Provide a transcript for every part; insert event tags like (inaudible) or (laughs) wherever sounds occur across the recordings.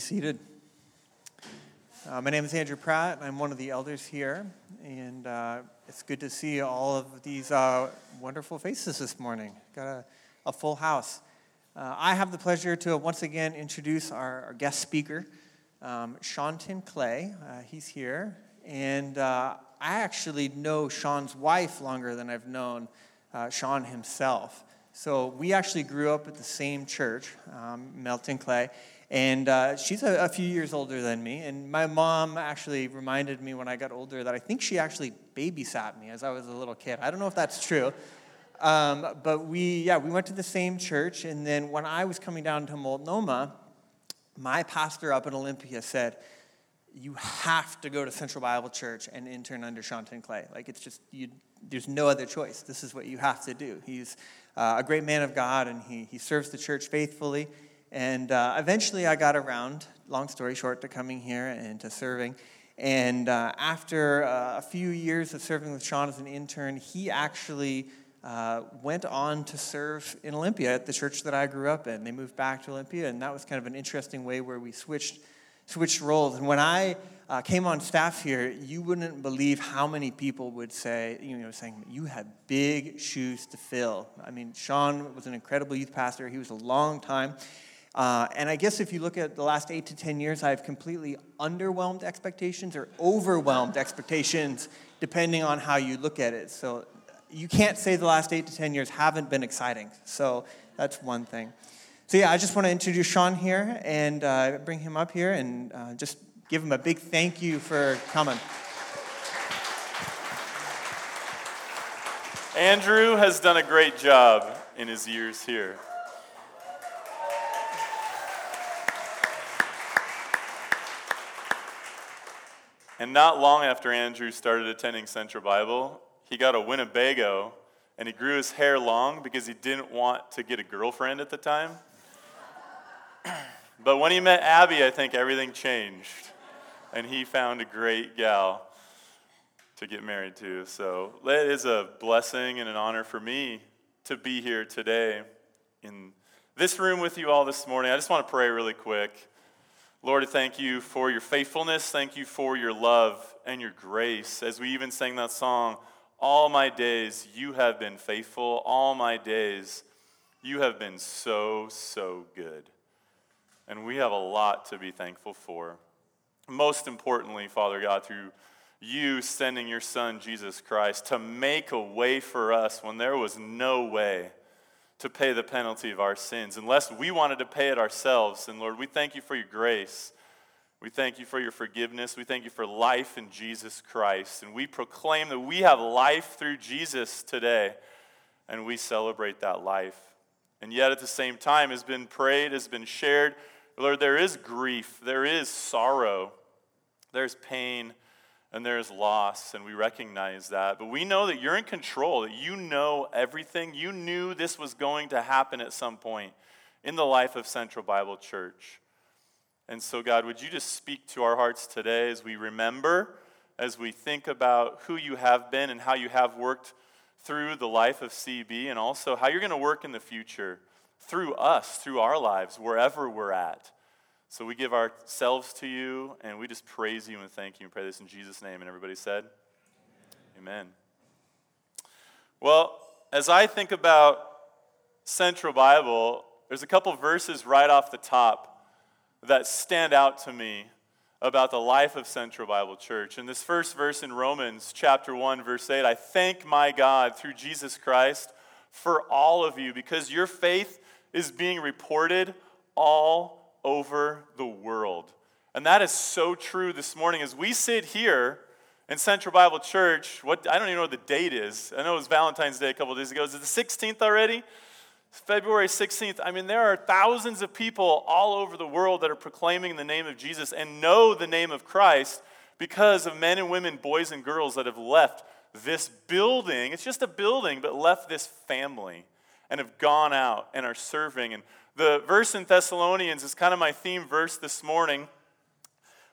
Seated. Uh, my name is Andrew Pratt. I'm one of the elders here, and uh, it's good to see all of these uh, wonderful faces this morning. Got a, a full house. Uh, I have the pleasure to once again introduce our, our guest speaker, um, Shon TenKley. Uh, he's here, and uh, I actually know Shon's wife longer than I've known Shon himself. So we actually grew up at the same church, um, Melody TenKley, and uh, she's a, a, few years older than me. And my mom actually reminded me when I got older that I think she actually babysat me as I was a little kid. I don't know if that's true. Um, but we, yeah, we went to the same church. And then when I was coming down to Multnomah, my pastor up in Olympia said, you have to go to Central Bible Church and intern under Shon TenKley. Like, it's just, you, there's no other choice. This is what you have to do. He's uh, a great man of God, and he, he serves the church faithfully. And uh, eventually I got around, long story short, to coming here and to serving. And uh, after uh, a few years of serving with Shon as an intern, he actually uh, went on to serve in Olympia at the church that I grew up in. They moved back to Olympia, and that was kind of an interesting way where we switched, switched roles. And when I uh, came on staff here, you wouldn't believe how many people would say, you know, saying, you had big shoes to fill. I mean, Shon was an incredible youth pastor. He was a long time. Uh, and I guess if you look at the last eight to 10 years, I've completely underwhelmed expectations or overwhelmed expectations, depending on how you look at it. So you can't say the last eight to 10 years haven't been exciting. So that's one thing. So, yeah, I just want to introduce Shon here and uh, bring him up here and uh, just give him a big thank you for coming. Andrew has done a great job in his years here. And not long after Andrew started attending Central Bible, he got a Winnebago and he grew his hair long because he didn't want to get a girlfriend at the time. but when he met Abby, I think everything changed. And he found a great gal to get married to. So it is a blessing and an honor for me to be here today in this room with you all this morning. I just want to pray really quick. Lord, thank you for your faithfulness. Thank you for your love and your grace. As we even sang that song, All my days you have been faithful. All my days you have been so, so good. And we have a lot to be thankful for. Most importantly, Father God, through you sending your Son, Jesus Christ, to make a way for us when there was no way to pay the penalty of our sins, unless we wanted to pay it ourselves. And Lord, we thank you for your grace. We thank you for your forgiveness. We thank you for life in Jesus Christ. And we proclaim that we have life through Jesus today, and we celebrate that life. And yet, at the same time, has been prayed, has been shared. Lord, there is grief, there is sorrow, there's pain, and there's loss, and we recognize that. But we know that you're in control, that you know everything. You knew this was going to happen at some point in the life of Central Bible Church. And so, God, would you just speak to our hearts today as we remember, as we think about who you have been and how you have worked through the life of CB, and also how you're going to work in the future through us, through our lives, wherever we're at. So we give ourselves to you and we just praise you and thank you and pray this in Jesus' name. And everybody said, Amen. Amen. Well, as I think about Central Bible, there's a couple verses right off the top that stand out to me about the life of Central Bible Church. And this first verse in Romans chapter 1 verse 8, I thank my God through Jesus Christ for all of you because your faith is being reported all over the world. And that is so true this morning as we sit here in Central Bible Church. What I don't even know what the date is. I know it was Valentine's Day a couple days ago. Is it the 16th already? February 16th, I mean, there are thousands of people all over the world that are proclaiming the name of Jesus and know the name of Christ because of men and women, boys and girls that have left this building. It's just a building, but left this family and have gone out and are serving. And the verse in Thessalonians is kind of my theme verse this morning.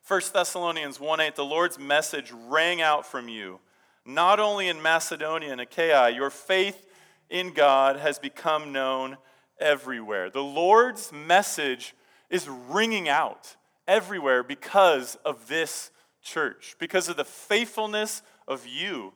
1 Thessalonians 1 8, the Lord's message rang out from you, not only in Macedonia and Achaia, your faith in God has become known everywhere. The Lord's message is ringing out everywhere because of this church, because of the faithfulness of you.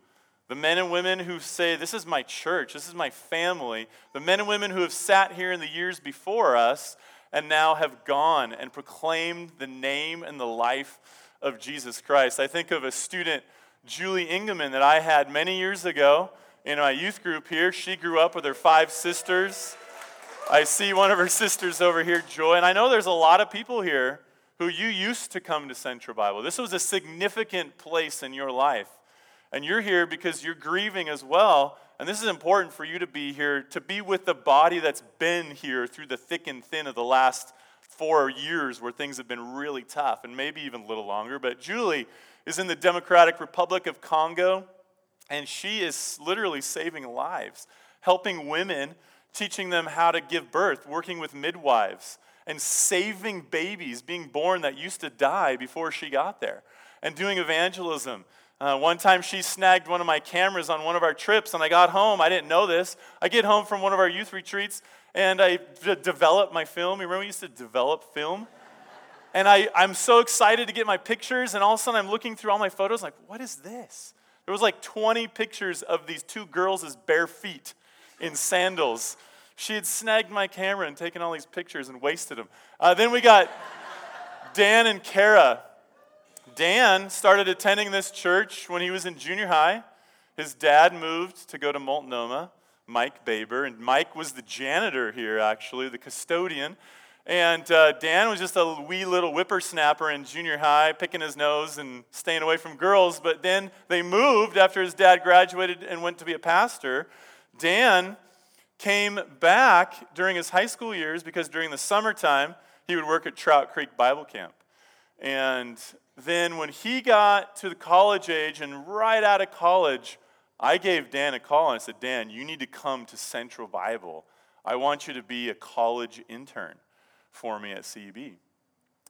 The men and women who say, This is my church, this is my family. The men and women who have sat here in the years before us and now have gone and proclaimed the name and the life of Jesus Christ. I think of a student, Julie Ingeman, that I had many years ago in my youth group here. She grew up with her five sisters. I see one of her sisters over here, Joy, and I know there's a lot of people here who you used to come to Central Bible. This was a significant place in your life. And you're here because you're grieving as well. And this is important for you to be here, to be with the body that's been here through the thick and thin of the last four years where things have been really tough, and maybe even a little longer. But Julie is in the Democratic Republic of Congo. And she is literally saving lives, helping women, teaching them how to give birth, working with midwives, and saving babies being born that used to die before she got there, and doing evangelism. Uh, one time she snagged one of my cameras on one of our trips, and I got home. I didn't know this. I get home from one of our youth retreats, and I d- develop my film. You remember we used to develop film? And I, I'm so excited to get my pictures, and all of a sudden I'm looking through all my photos, like, what is this? There was like 20 pictures of these two girls' as bare feet in sandals. She had snagged my camera and taken all these pictures and wasted them. Uh, then we got Dan and Kara. Dan started attending this church when he was in junior high. His dad moved to go to Multnomah, Mike Baber, and Mike was the janitor here, actually, the custodian. And uh, Dan was just a wee little whippersnapper in junior high, picking his nose and staying away from girls. But then they moved after his dad graduated and went to be a pastor. Dan came back during his high school years because during the summertime, he would work at Trout Creek Bible Camp. And then when he got to the college age and right out of college, I gave Dan a call and I said, Dan, you need to come to Central Bible. I want you to be a college intern for me at CEB.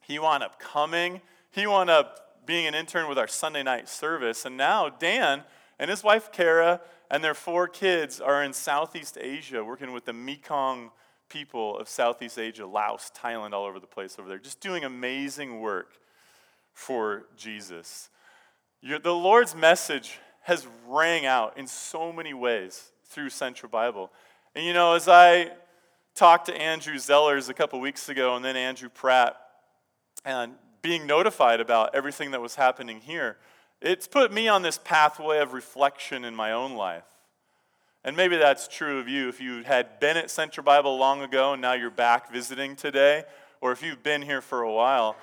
He wound up coming. He wound up being an intern with our Sunday night service. And now Dan and his wife Kara and their four kids are in Southeast Asia working with the Mekong people of Southeast Asia, Laos, Thailand, all over the place over there, just doing amazing work for Jesus. the Lord's message has rang out in so many ways through Central Bible. And you know, as I talked to Andrew Zellers a couple weeks ago and then Andrew Pratt, and being notified about everything that was happening here, it's put me on this pathway of reflection in my own life. And maybe that's true of you if you had been at Central Bible long ago and now you're back visiting today, or if you've been here for a while.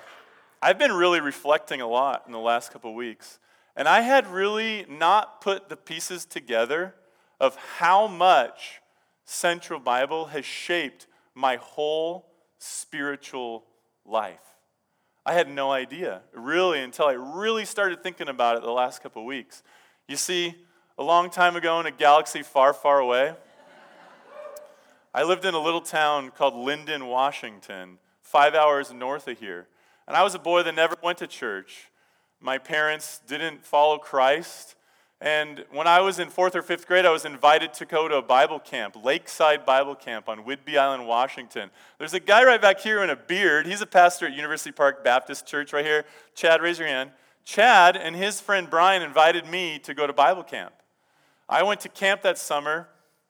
I've been really reflecting a lot in the last couple weeks. And I had really not put the pieces together of how much Central Bible has shaped my whole spiritual life. I had no idea, really, until I really started thinking about it the last couple weeks. You see, a long time ago in a galaxy far, far away, I lived in a little town called Lynden, Washington, five hours north of here. And I was a boy that never went to church. My parents didn't follow Christ. And when I was in fourth or fifth grade, I was invited to go to a Bible camp, Lakeside Bible Camp on Whidbey Island, Washington. There's a guy right back here in a beard. He's a pastor at University Park Baptist Church right here. Chad, raise your hand. Chad and his friend Brian invited me to go to Bible camp. I went to camp that summer,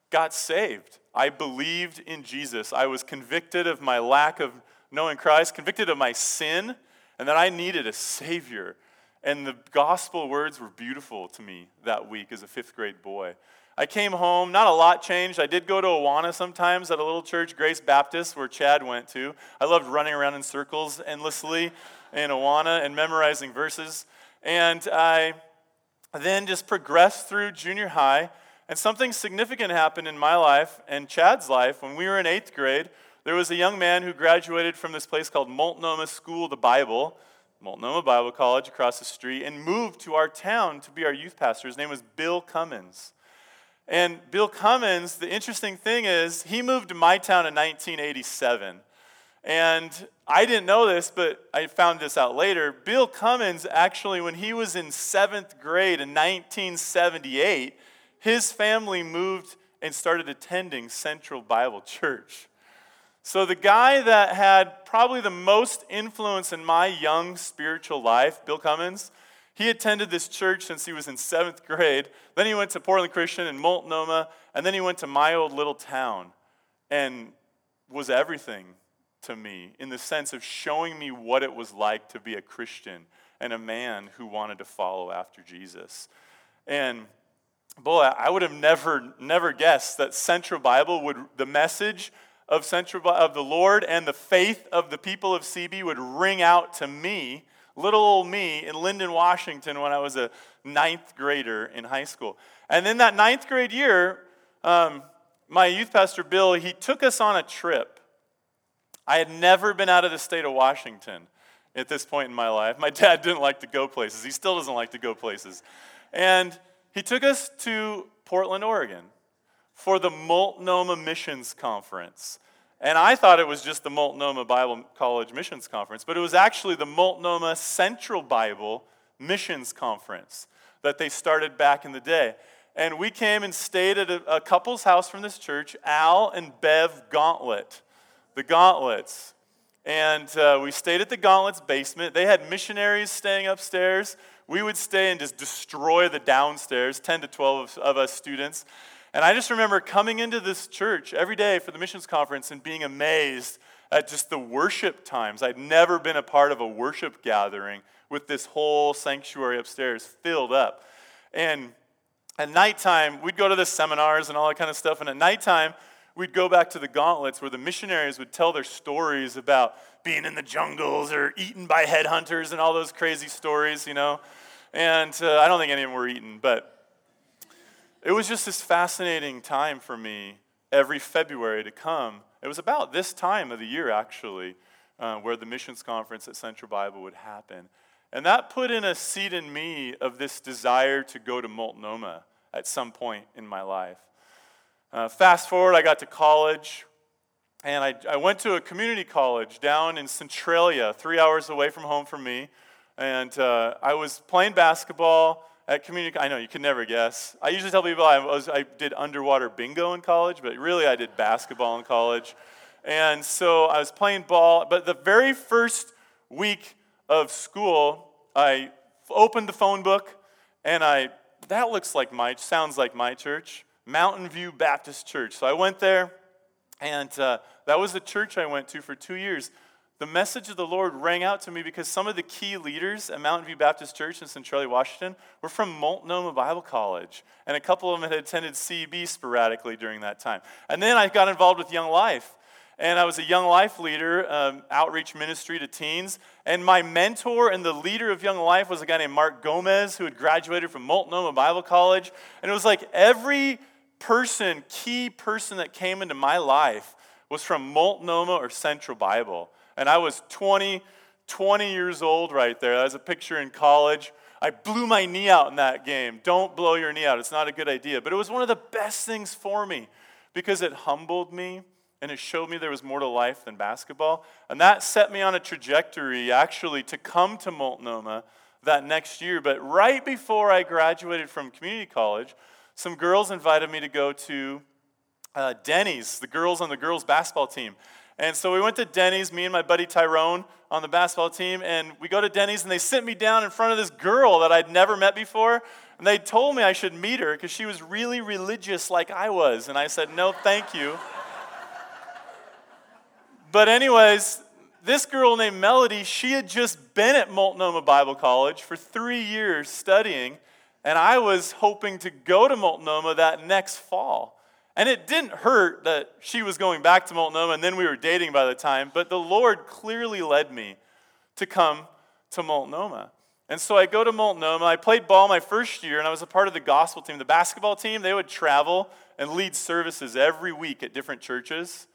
got saved. I believed in Jesus. I was convicted of my lack of knowing Christ, convicted of my sin, and that I needed a Savior. And the gospel words were beautiful to me that week as a fifth grade boy. I came home, not a lot changed. I did go to Awana sometimes at a little church, Grace Baptist, where Chad went to. I loved running around in circles endlessly in Awana and memorizing verses. And I then just progressed through junior high And something significant happened in my life and Chad's life. When we were in eighth grade, there was a young man who graduated from this place called Multnomah School of the Bible, Multnomah Bible College across the street, and moved to our town to be our youth pastor. His name was Bill Cummins. And Bill Cummins, the interesting thing is, he moved to my town in 1987. And I didn't know this, but I found this out later. Bill Cummins, actually, when he was in seventh grade in 1978, his family moved and started attending Central Bible Church. So, the guy that had probably the most influence in my young spiritual life, Bill Cummins, he attended this church since he was in seventh grade. Then he went to Portland Christian in Multnomah, and then he went to my old little town and was everything to me in the sense of showing me what it was like to be a Christian and a man who wanted to follow after Jesus. And boy, I would have never, never guessed that Central Bible would, the message of Central of the Lord and the faith of the people of CB would ring out to me, little old me, in Lynden, Washington, when I was a ninth grader in high school. And then that ninth grade year, um, my youth pastor Bill, he took us on a trip I had never been out of the state of Washington at this point in my life. My dad didn't like to go places. He still doesn't like to go places. And he took us to Portland, Oregon for the Multnomah Missions Conference. And I thought it was just the Multnomah Bible College Missions Conference, but it was actually the Multnomah Central Bible Missions Conference that they started back in the day. And we came and stayed at a, a couple's house from this church, Al and Bev Gauntlet the Gauntlets. And uh, we stayed at the Gauntlets basement. They had missionaries staying upstairs. We would stay and just destroy the downstairs, 10 to 12 of, of us students. And I just remember coming into this church every day for the missions conference and being amazed at just the worship times. I'd never been a part of a worship gathering with this whole sanctuary upstairs filled up. And at nighttime, we'd go to the seminars and all that kind of stuff. And at nighttime, we'd go back to the gauntlets where the missionaries would tell their stories about being in the jungles or eaten by headhunters and all those crazy stories, you know. And uh, I don't think any of them were eaten, but it was just this fascinating time for me every February to come. It was about this time of the year, actually, uh, where the missions conference at Central Bible would happen. And that put in a seed in me of this desire to go to Multnomah at some point in my life. Uh, fast forward, I got to college, and I, I went to a community college down in Centralia, three hours away from home from me. And uh, I was playing basketball at community. I know you can never guess. I usually tell people I, was, I did underwater bingo in college, but really I did basketball in college. And so I was playing ball. But the very first week of school, I opened the phone book, and I that looks like my sounds like my church. Mountain View Baptist Church. So I went there, and uh, that was the church I went to for two years. The message of the Lord rang out to me because some of the key leaders at Mountain View Baptist Church in Centralia, Washington, were from Multnomah Bible College, and a couple of them had attended CB sporadically during that time. And then I got involved with Young Life, and I was a Young Life leader, um, outreach ministry to teens. And my mentor and the leader of Young Life was a guy named Mark Gomez, who had graduated from Multnomah Bible College. And it was like every person, key person that came into my life was from Multnomah or Central Bible. And I was 20, 20 years old right there. That was a picture in college. I blew my knee out in that game. Don't blow your knee out, it's not a good idea. But it was one of the best things for me because it humbled me and it showed me there was more to life than basketball. And that set me on a trajectory actually to come to Multnomah that next year. But right before I graduated from community college, some girls invited me to go to uh, Denny's, the girls on the girls' basketball team. And so we went to Denny's, me and my buddy Tyrone on the basketball team, and we go to Denny's and they sit me down in front of this girl that I'd never met before. And they told me I should meet her because she was really religious like I was. And I said, no, thank you. but, anyways, this girl named Melody, she had just been at Multnomah Bible College for three years studying. And I was hoping to go to Multnomah that next fall. And it didn't hurt that she was going back to Multnomah and then we were dating by the time, but the Lord clearly led me to come to Multnomah. And so I go to Multnomah. I played ball my first year, and I was a part of the gospel team. The basketball team, they would travel and lead services every week at different churches.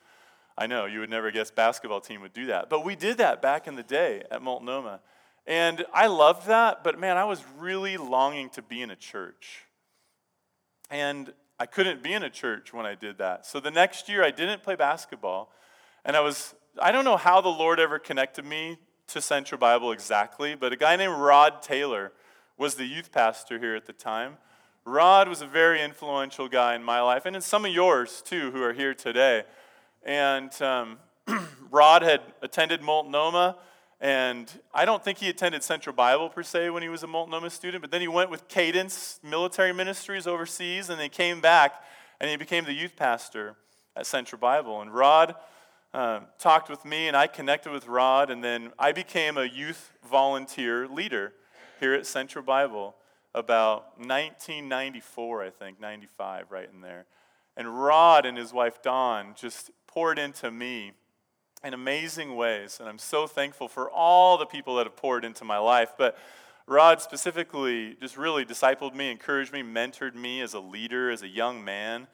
I know, you would never guess basketball team would do that. But we did that back in the day at Multnomah. And I loved that, but man, I was really longing to be in a church. And I couldn't be in a church when I did that. So the next year I didn't play basketball. And I was, I don't know how the Lord ever connected me to Central Bible exactly, but a guy named Rod Taylor was the youth pastor here at the time. Rod was a very influential guy in my life, and in some of yours too, who are here today. And um, (clears throat) Rod had attended Multnomah, and I don't think he attended Central Bible per se when he was a Multnomah student, but then he went with Cadence Military Ministries overseas, and then came back and he became the youth pastor at Central Bible. And Rod uh, talked with me, and I connected with Rod, and then I became a youth volunteer leader here at Central Bible about 1994, I think, 95, right in there. And Rod and his wife Dawn just poured into me in amazing ways. And I'm so thankful for all the people that have poured into my life. But Rod specifically just really discipled me, encouraged me, mentored me as a leader, as a young man.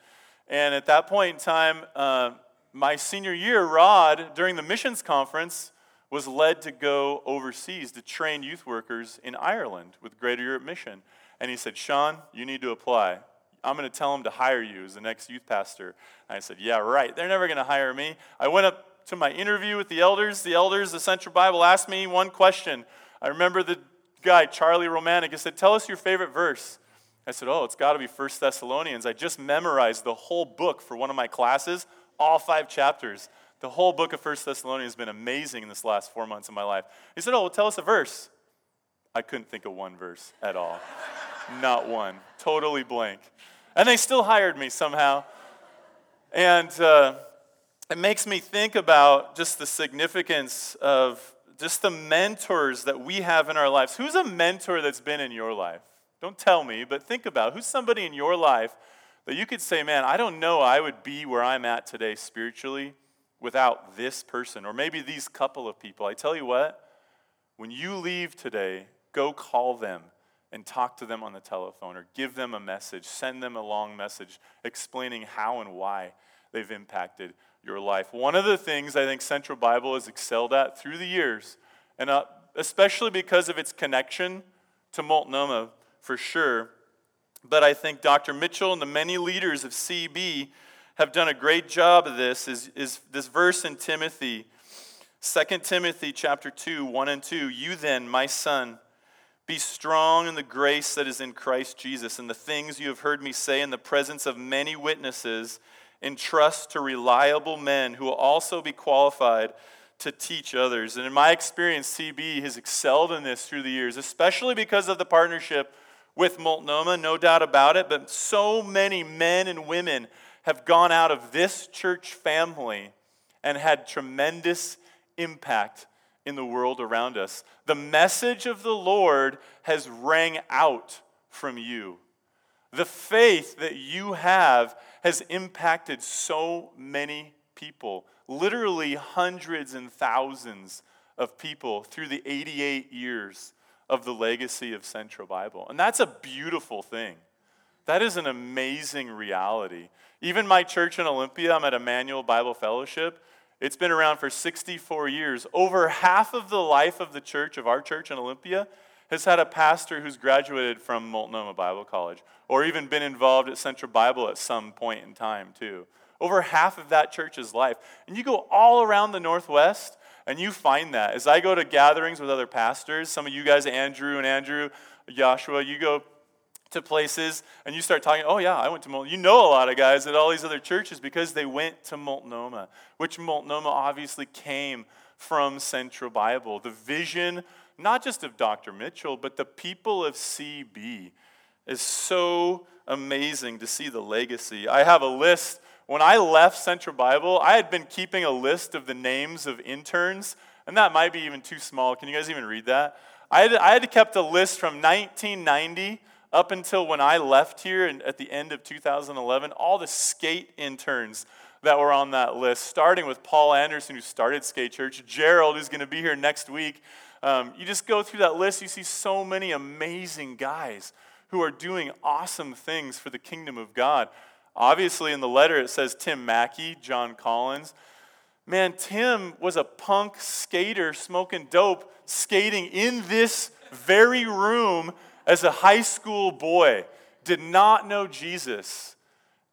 And at that point in time, uh, my senior year, Rod, during the missions conference, was led to go overseas to train youth workers in Ireland with Greater Europe Mission. And he said, Shon, you need to apply. I'm going to tell them to hire you as the next youth pastor. And I said, Yeah, right. They're never going to hire me. I went up to my interview with the elders. The elders, the Central Bible, asked me one question. I remember the guy, Charlie Romanek, he said, Tell us your favorite verse. I said, Oh, it's got to be First Thessalonians. I just memorized the whole book for one of my classes, all five chapters. The whole book of First Thessalonians has been amazing in this last four months of my life. He said, Oh, well, tell us a verse. I couldn't think of one verse at all. (laughs) Not one. Totally blank. And they still hired me somehow. And uh, it makes me think about just the significance of just the mentors that we have in our lives. Who's a mentor that's been in your life? Don't tell me, but think about who's somebody in your life that you could say, man, I don't know I would be where I'm at today spiritually without this person, or maybe these couple of people. I tell you what, when you leave today, go call them and talk to them on the telephone or give them a message, send them a long message explaining how and why they've impacted your life. One of the things I think Central Bible has excelled at through the years, and uh, especially because of its connection to Multnomah for sure, but I think Dr. Mitchell and the many leaders of CB have done a great job of this, is, is this verse in Timothy, 2 Timothy chapter 2, 1 and 2. You then, my son, be strong in the grace that is in Christ Jesus, and the things you have heard me say in the presence of many witnesses, entrust to reliable men who will also be qualified to teach others. And in my experience, CB has excelled in this through the years, especially because of the partnership with Multnomah, no doubt about it. But so many men and women have gone out of this church family and had tremendous impact in the world around us. The message of the Lord has rang out from you. The faith that you have has impacted so many people, literally hundreds and thousands of people through the 88 years of the legacy of Central Bible. And that's a beautiful thing. That is an amazing reality. Even my church in Olympia, I'm at Emmanuel Bible Fellowship. It's been around for 64 years. Over half of the life of the church, of our church in Olympia, has had a pastor who's graduated from Multnomah Bible College or even been involved at Central Bible at some point in time, too. Over half of that church's life. And you go all around the Northwest and you find that. As I go to gatherings with other pastors, some of you guys, Andrew and Andrew, Joshua, you go to places and you start talking, oh, yeah, I went to Multnomah. You know a lot of guys at all these other churches because they went to Multnomah, which Multnomah obviously came from Central Bible. The vision, not just of Dr. Mitchell, but the people of CB is so amazing to see the legacy. I have a list. When I left Central Bible, I had been keeping a list of the names of interns, and that might be even too small. Can you guys even read that? I had, I had kept a list from 1990 up until when I left here at the end of 2011, all the skate interns that were on that list, starting with Paul Anderson, who started Skate Church, Gerald, who's going to be here next week, Um, you just go through that list, you see so many amazing guys who are doing awesome things for the kingdom of God. Obviously, in the letter, it says Tim Mackie, Jon Collins. Man, Tim was a punk skater smoking dope, skating in this very room as a high school boy, did not know Jesus.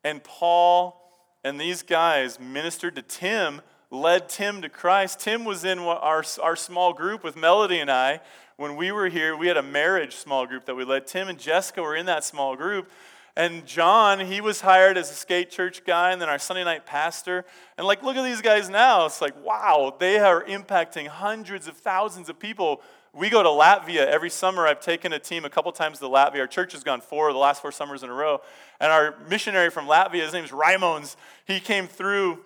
And Paul and these guys ministered to Tim, led Tim to Christ. Tim was in our, our small group with Melody and I. When we were here, we had a marriage small group that we led. Tim and Jessica were in that small group. And Jon, he was hired as a skate church guy and then our Sunday night pastor. And like, look at these guys now. It's like, wow, they are impacting hundreds of thousands of people. We go to Latvia every summer. I've taken a team a couple times to Latvia. Our church has gone four of the last four summers in a row. And our missionary from Latvia, his name's Raimons, he came through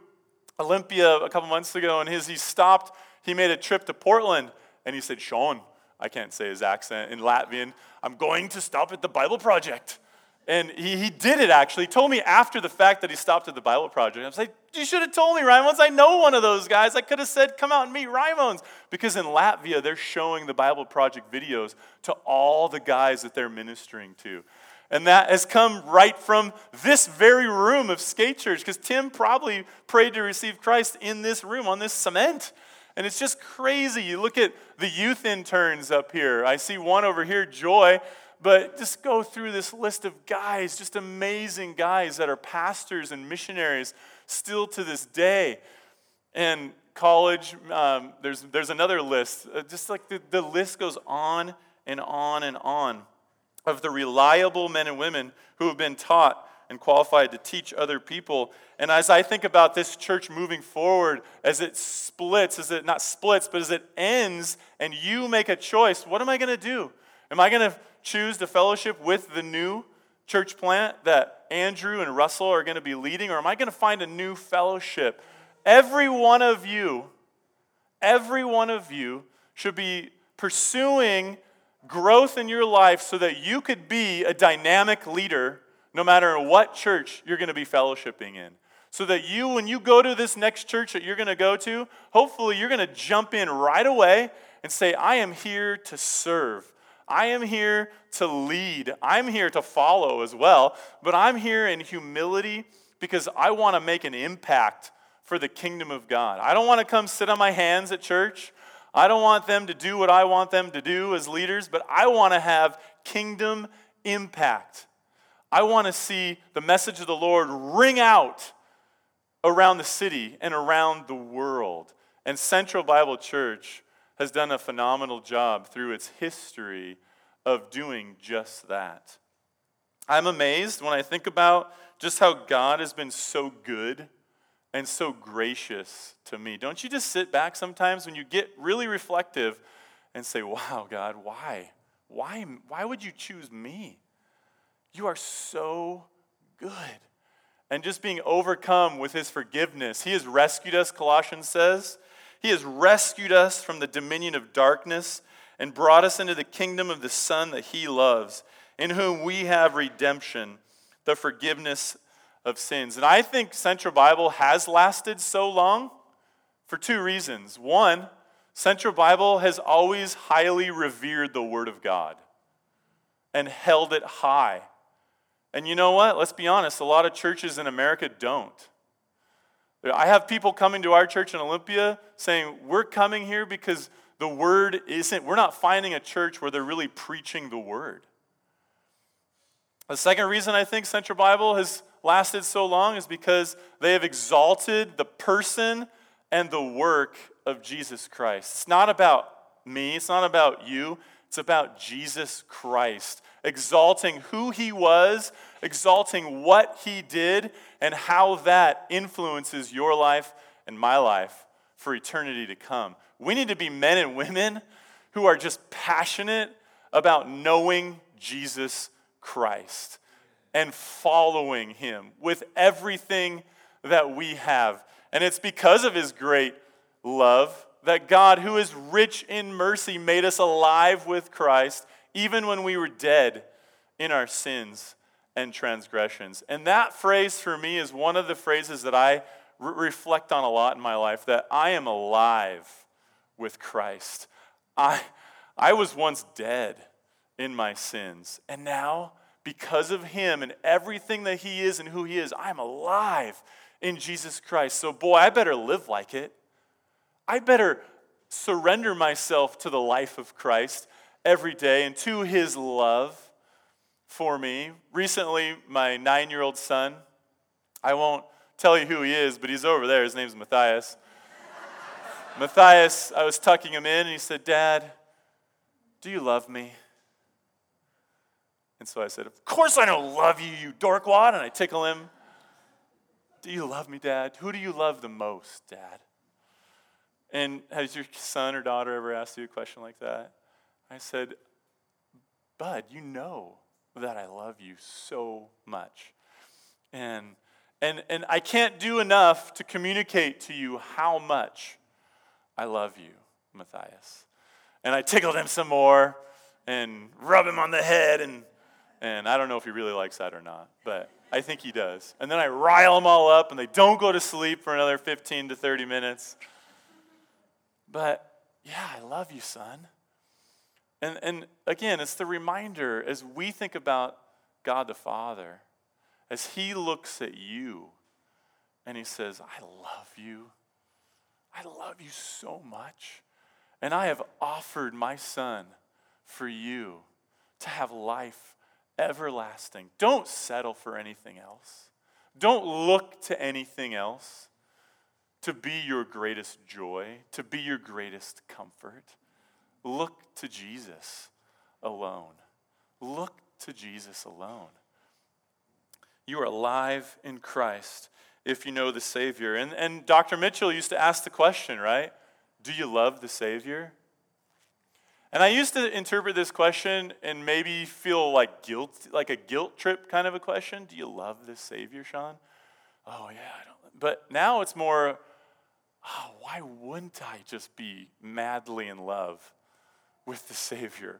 Olympia a couple months ago and his, he stopped, he made a trip to Portland and he said, Shon, I can't say his accent in Latvian, I'm going to stop at the Bible Project. And he, he did it actually. He told me after the fact that he stopped at the Bible Project. I was like, you should have told me, Raimons. I know one of those guys. I could have said, come out and meet Raimons. Because in Latvia, they're showing the Bible Project videos to all the guys that they're ministering to. And that has come right from this very room of Skate Church, because Tim probably prayed to receive Christ in this room on this cement. And it's just crazy. You look at the youth interns up here. I see one over here, Joy. But just go through this list of guys, just amazing guys that are pastors and missionaries still to this day. And college, um, there's, there's another list. Uh, just like the, the list goes on and on and on of the reliable men and women who have been taught and qualified to teach other people. And as I think about this church moving forward, as it splits, as it not splits, but as it ends, and you make a choice, what am I going to do? Am I going to choose to fellowship with the new church plant that Andrew and Russell are going to be leading, or am I going to find a new fellowship? Every one of you, every one of you should be pursuing growth in your life so that you could be a dynamic leader no matter what church you're going to be fellowshipping in. So that you, when you go to this next church that you're going to go to, hopefully you're going to jump in right away and say, I am here to serve. I am here to lead. I'm here to follow as well, but I'm here in humility because I want to make an impact for the kingdom of God. I don't want to come sit on my hands at church. I don't want them to do what I want them to do as leaders, but I want to have kingdom impact. I want to see the message of the Lord ring out around the city and around the world. And Central Bible Church has done a phenomenal job through its history of doing just that. I'm amazed when I think about just how God has been so good and so gracious to me. Don't you just sit back sometimes when you get really reflective and say, Wow, God, why? Why, why would you choose me? You are so good. And just being overcome with his forgiveness. He has rescued us, Colossians says. He has rescued us from the dominion of darkness and brought us into the kingdom of the Son that He loves, in whom we have redemption, the forgiveness of sins. And I think Central Bible has lasted so long for two reasons. One, Central Bible has always highly revered the Word of God and held it high. And you know what? Let's be honest, a lot of churches in America don't. I have people coming to our church in Olympia saying, We're coming here because the word isn't, we're not finding a church where they're really preaching the word. The second reason I think Central Bible has lasted so long is because they have exalted the person and the work of Jesus Christ. It's not about me, it's not about you, it's about Jesus Christ, exalting who he was, exalting what he did, and how that influences your life and my life for eternity to come. We need to be men and women who are just passionate about knowing Jesus Christ and following him with everything that we have. And it's because of his great love that God, who is rich in mercy, made us alive with Christ, even when we were dead in our sins and transgressions. And that phrase for me is one of the phrases that I re- reflect on a lot in my life that I am alive with Christ. I, I was once dead in my sins, and now, because of him and everything that he is and who he is, I'm alive in Jesus Christ. So, boy, I better live like it. I better surrender myself to the life of Christ every day and to his love for me. Recently, my nine year old son, I won't tell you who he is, but he's over there. His name's Matthias. (laughs) Matthias, I was tucking him in, and he said, Dad, do you love me? And so I said, Of course I don't love you, you dorkwad. And I tickle him. Do you love me, Dad? Who do you love the most, Dad? And has your son or daughter ever asked you a question like that? I said, Bud, you know that I love you so much. And, and, and I can't do enough to communicate to you how much I love you, Matthias. And I tickled him some more and rub him on the head. And, and I don't know if he really likes that or not, but I think he does. And then I rile them all up and they don't go to sleep for another 15 to 30 minutes. But yeah, I love you, son. And, and again, it's the reminder as we think about God the Father, as He looks at you and He says, I love you. I love you so much. And I have offered my Son for you to have life everlasting. Don't settle for anything else. Don't look to anything else to be your greatest joy, to be your greatest comfort. Look to Jesus alone. Look to Jesus alone. You are alive in Christ if you know the Savior. And, and Dr. Mitchell used to ask the question, right? Do you love the Savior? And I used to interpret this question and maybe feel like guilt, like a guilt trip kind of a question. Do you love this Savior, Shon? Oh, yeah, I don't. But now it's more, oh, why wouldn't I just be madly in love with the Savior?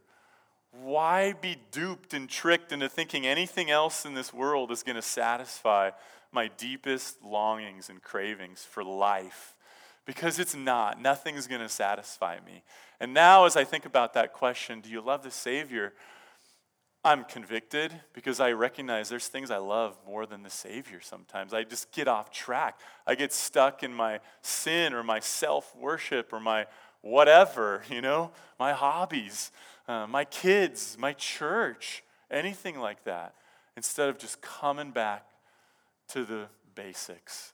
Why be duped and tricked into thinking anything else in this world is going to satisfy my deepest longings and cravings for life? Because it's not. Nothing's going to satisfy me. And now, as I think about that question, do you love the Savior? I'm convicted because I recognize there's things I love more than the Savior sometimes. I just get off track. I get stuck in my sin or my self worship or my whatever, (laughs) you know, my hobbies, uh, my kids, my church, anything like that, instead of just coming back to the basics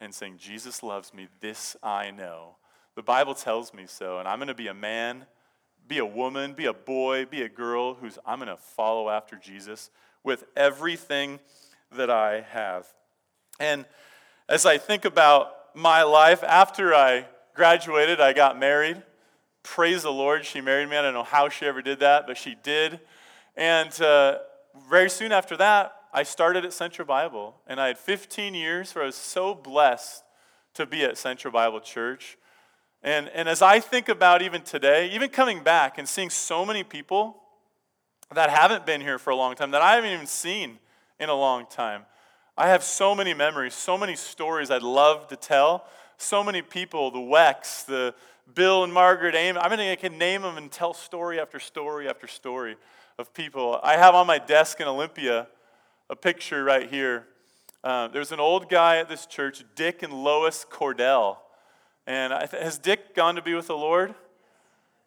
and saying, Jesus loves me, this I know. The Bible tells me so, and I'm going to be a man be a woman, be a boy, be a girl who's, I'm going to follow after Jesus with everything that I have. And as I think about my life, after I graduated, I got married. Praise the Lord, she married me. I don't know how she ever did that, but she did. And uh, very soon after that, I started at Central Bible. And I had 15 years where I was so blessed to be at Central Bible Church. And, and as I think about even today, even coming back and seeing so many people that haven't been here for a long time, that I haven't even seen in a long time, I have so many memories, so many stories I'd love to tell. So many people, the Wex, the Bill and Margaret Aim. I mean, I can name them and tell story after story after story of people. I have on my desk in Olympia a picture right here. Uh, there's an old guy at this church, Dick and Lois Cordell. And has Dick gone to be with the Lord?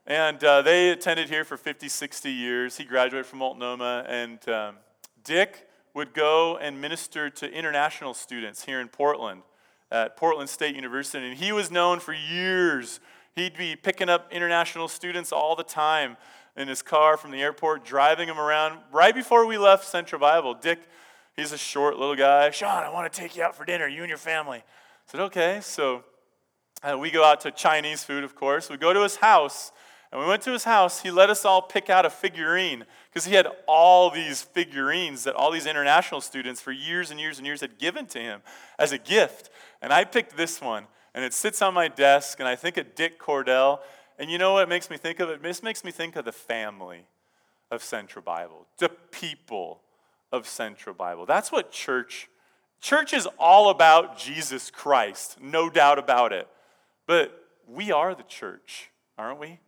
And uh, they attended here for 50, 60 years. He graduated from Multnomah. And um, Dick would go and minister to international students here in Portland at Portland State University. And he was known for years. He'd be picking up international students all the time in his car from the airport, driving them around. Right before we left Central Bible, Dick, he's a short little guy. Shon, I want to take you out for dinner, you and your family. I said, okay. So uh, we go out to Chinese food, of course. We go to his house, and we went to his house. He let us all pick out a figurine because he had all these figurines that all these international students for years and years and years had given to him as a gift. And I picked this one, and it sits on my desk, and I think of Dick Cordell. And you know what it makes me think of? It This makes me think of the family of Central Bible, the people of Central Bible. That's what church Church is all about Jesus Christ, no doubt about it. But we are the church, aren't we?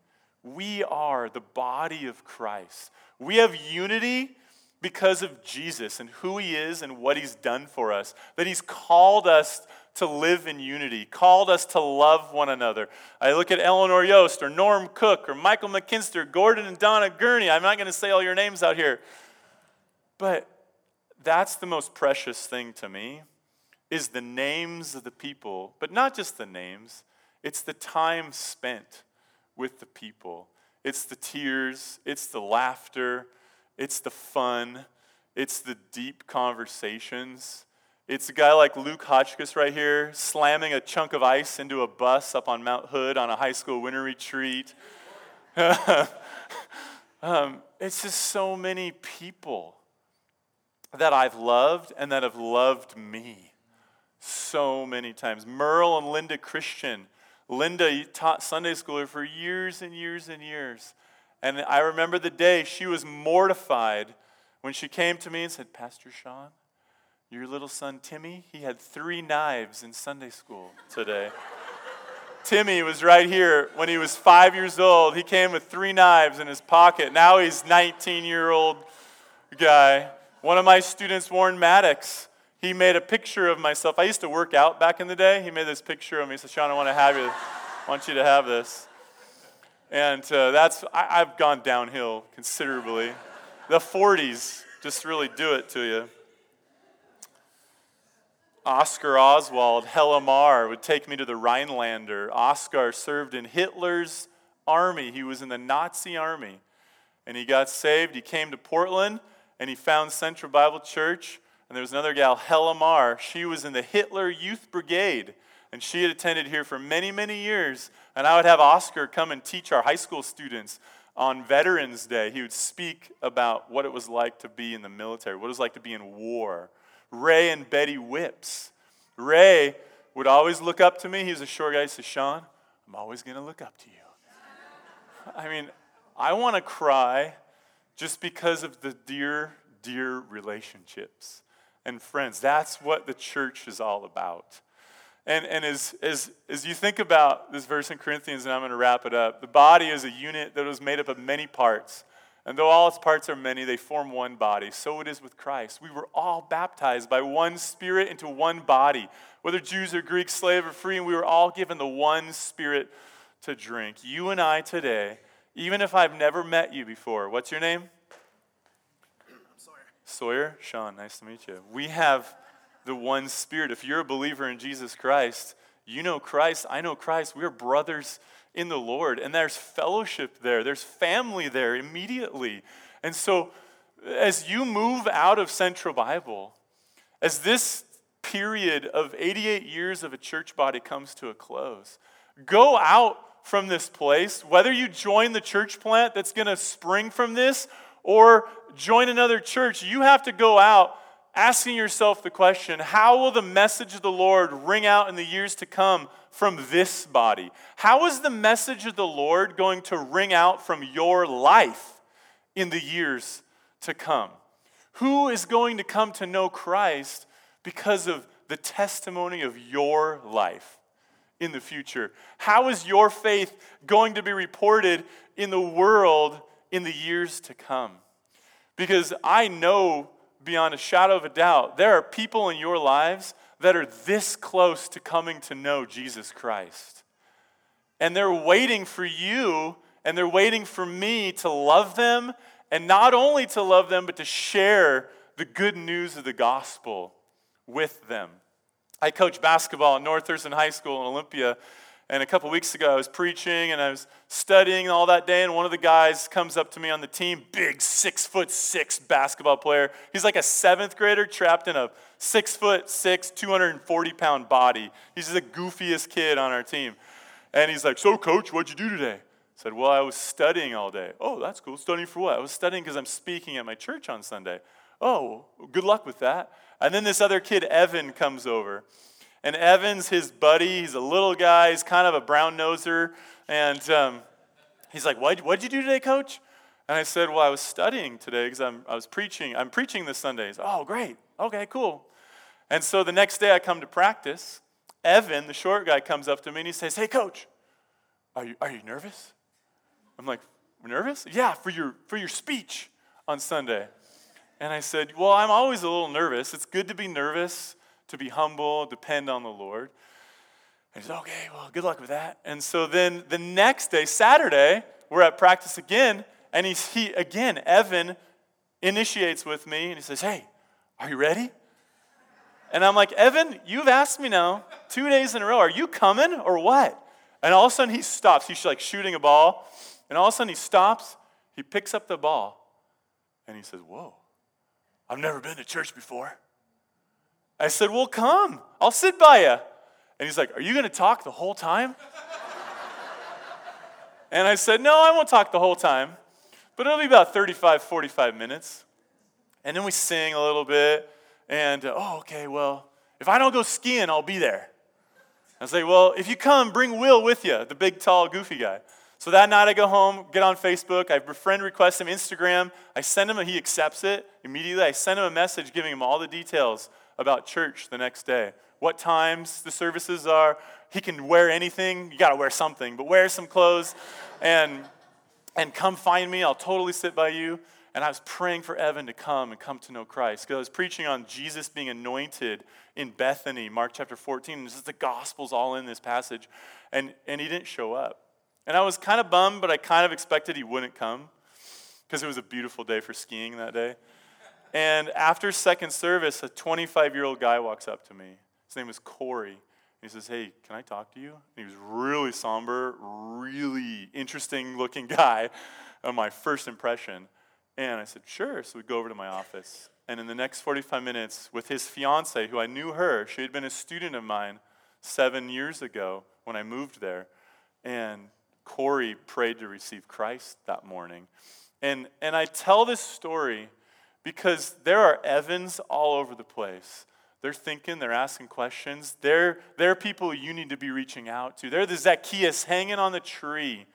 We are the body of Christ. We have unity because of Jesus and who he is and what he's done for us. That he's called us to live in unity, called us to love one another. I look at Eleanor Yost or Norm Cook or Michael McKinster, Gordon and Donna Gurney. I'm not going to say all your names out here. But that's the most precious thing to me is the names of the people, but not just the names. It's the time spent with the people. It's the tears, it's the laughter, it's the fun, it's the deep conversations. It's a guy like Luke Hotchkiss right here slamming a chunk of ice into a bus up on Mount Hood on a high school winter retreat. (laughs) um, it's just so many people that I've loved and that have loved me so many times. Merle and Linda Christian. Linda taught Sunday school for years and years and years. And I remember the day she was mortified when she came to me and said, Pastor Shon, your little son Timmy, he had three knives in Sunday school today. (laughs) Timmy was right here when he was five years old. He came with three knives in his pocket. Now he's 19 year old guy. One of my students, Warren Maddox, he made a picture of myself. I used to work out back in the day. He made this picture of me. He said, Shon, I want to have you. Want you to have this. And uh, that's, I, have gone downhill considerably. The 40s just really do it to you. Oscar Oswald, Hella Mar would take me to the Rhinelander. Oscar served in Hitler's army. He was in the Nazi army. And he got saved. He came to Portland and he found Central Bible Church. And there was another gal, Hella Mar. She was in the Hitler Youth Brigade. And she had attended here for many, many years. And I would have Oscar come and teach our high school students on Veterans Day. He would speak about what it was like to be in the military, what it was like to be in war. Ray and Betty Whips. Ray would always look up to me. He was a short guy. He said, Shon, I'm always going to look up to you. I mean, I want to cry just because of the dear, dear relationships and friends. That's what the church is all about. And, and as, as, as you think about this verse in Corinthians, and I'm going to wrap it up, the body is a unit that was made up of many parts. And though all its parts are many, they form one body. So it is with Christ. We were all baptized by one Spirit into one body, whether Jews or Greeks, slave or free, and we were all given the one Spirit to drink. You and I today, even if I've never met you before, what's your name? Sawyer. Shon, nice to meet you. We have the one Spirit. If you're a believer in Jesus Christ, you know Christ, I know Christ. We're brothers in the Lord, and there's fellowship there, there's family there immediately. And so, as you move out of Central Bible, as this period of 88 years of a church body comes to a close, go out from this place, whether you join the church plant that's going to spring from this or join another church, you have to go out asking yourself the question how will the message of the Lord ring out in the years to come from this body? How is the message of the Lord going to ring out from your life in the years to come? Who is going to come to know Christ because of the testimony of your life in the future? How is your faith going to be reported in the world in the years to come? Because I know beyond a shadow of a doubt, there are people in your lives that are this close to coming to know Jesus Christ. And they're waiting for you and they're waiting for me to love them and not only to love them, but to share the good news of the gospel with them. I coach basketball at North Thurston High School in Olympia, and a couple weeks ago, I was preaching and I was studying all that day, and one of the guys comes up to me on the team, big six foot six basketball player. He's like a seventh grader trapped in a six foot six, 240 pound body. He's just the goofiest kid on our team. And he's like, So, coach, what'd you do today? I said, Well, I was studying all day. Oh, that's cool. Studying for what? I was studying because I'm speaking at my church on Sunday. Oh, good luck with that. And then this other kid, Evan, comes over. And Evans, his buddy, he's a little guy, he's kind of a brown noser. And um, he's like, what, What'd you do today, coach? And I said, Well, I was studying today because I was preaching. I'm preaching this Sunday. He's, Oh, great. Okay, cool. And so the next day I come to practice. Evan, the short guy, comes up to me and he says, Hey, coach, are you, are you nervous? I'm like, nervous? Yeah, for your, for your speech on Sunday. And I said, Well, I'm always a little nervous. It's good to be nervous, to be humble, depend on the Lord. And he said, Okay, well, good luck with that. And so then the next day, Saturday, we're at practice again. And he's, he, again, Evan initiates with me and he says, Hey, are you ready? And I'm like, Evan, you've asked me now two days in a row, are you coming or what? And all of a sudden he stops. He's like shooting a ball. And all of a sudden he stops, he picks up the ball, and he says, Whoa, I've never been to church before. I said, Well, come, I'll sit by you. And he's like, Are you going to talk the whole time? (laughs) and I said, No, I won't talk the whole time, but it'll be about 35, 45 minutes. And then we sing a little bit, and uh, oh, okay, well, if I don't go skiing, I'll be there. I say, Well, if you come, bring Will with you, the big, tall, goofy guy. So that night I go home, get on Facebook, I friend request him, Instagram, I send him, a, he accepts it immediately. I send him a message giving him all the details about church the next day. What times the services are. He can wear anything. You got to wear something, but wear some clothes and, and come find me. I'll totally sit by you. And I was praying for Evan to come and come to know Christ because I was preaching on Jesus being anointed in Bethany, Mark chapter 14. This is the Gospels all in this passage. And, and he didn't show up. And I was kind of bummed, but I kind of expected he wouldn't come because it was a beautiful day for skiing that day. And after second service, a 25 year old guy walks up to me. His name is Corey. He says, Hey, can I talk to you? And he was really somber, really interesting looking (laughs) guy on my first impression. And I said, Sure. So we go over to my office. And in the next 45 minutes, with his fiance, who I knew her, she had been a student of mine seven years ago when I moved there. And Corey prayed to receive Christ that morning. And, and I tell this story because there are Evans all over the place. They're thinking, they're asking questions. They're, they're people you need to be reaching out to. They're the Zacchaeus hanging on the tree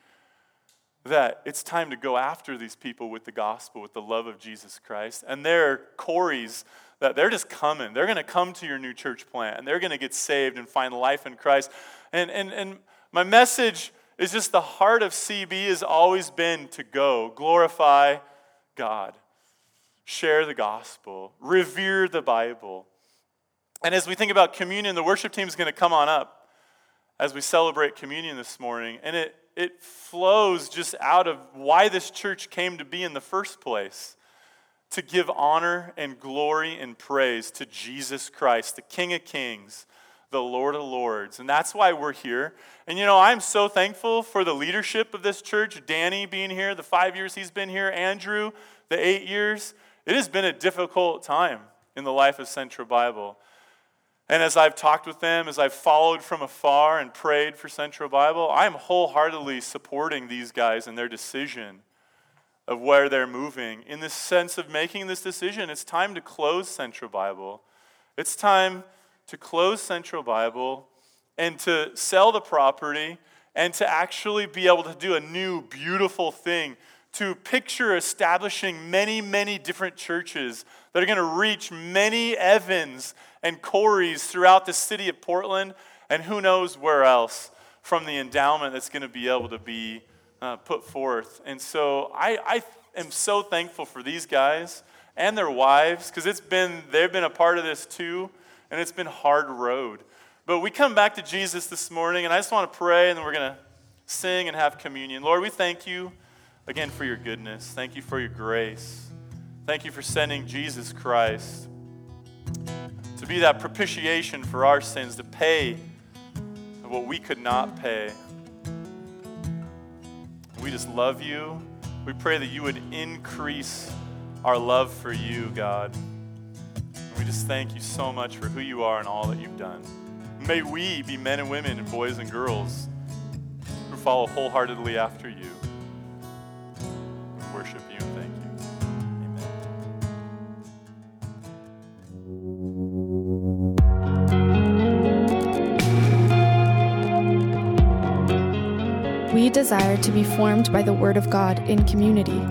that it's time to go after these people with the gospel, with the love of Jesus Christ. And they're Corey's that they're just coming. They're going to come to your new church plant and they're going to get saved and find life in Christ. And, and, and my message is just the heart of CB has always been to go, glorify God, share the gospel, revere the Bible. And as we think about communion, the worship team is going to come on up as we celebrate communion this morning. And it, it flows just out of why this church came to be in the first place to give honor and glory and praise to Jesus Christ, the King of Kings the Lord of Lords. And that's why we're here. And you know, I'm so thankful for the leadership of this church, Danny being here, the five years he's been here, Andrew, the eight years. It has been a difficult time in the life of Central Bible. And as I've talked with them, as I've followed from afar and prayed for Central Bible, I'm wholeheartedly supporting these guys in their decision of where they're moving. In the sense of making this decision, it's time to close Central Bible. It's time to close Central Bible and to sell the property and to actually be able to do a new, beautiful thing, to picture establishing many, many different churches that are going to reach many Evans and Coreys throughout the city of Portland and who knows where else from the endowment that's going to be able to be uh, put forth. And so I, I am so thankful for these guys and their wives because it's been they've been a part of this too and it's been hard road. But we come back to Jesus this morning, and I just want to pray, and then we're going to sing and have communion. Lord, we thank you again for your goodness. Thank you for your grace. Thank you for sending Jesus Christ to be that propitiation for our sins, to pay what we could not pay. We just love you. We pray that you would increase our love for you, God. We just thank you so much for who you are and all that you've done. May we be men and women and boys and girls who follow wholeheartedly after you. Worship you and thank you. We desire to be formed by the Word of God in community.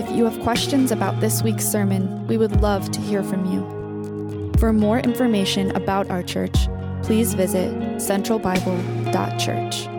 If you have questions about this week's sermon, we would love to hear from you. For more information about our church, please visit centralbible.church.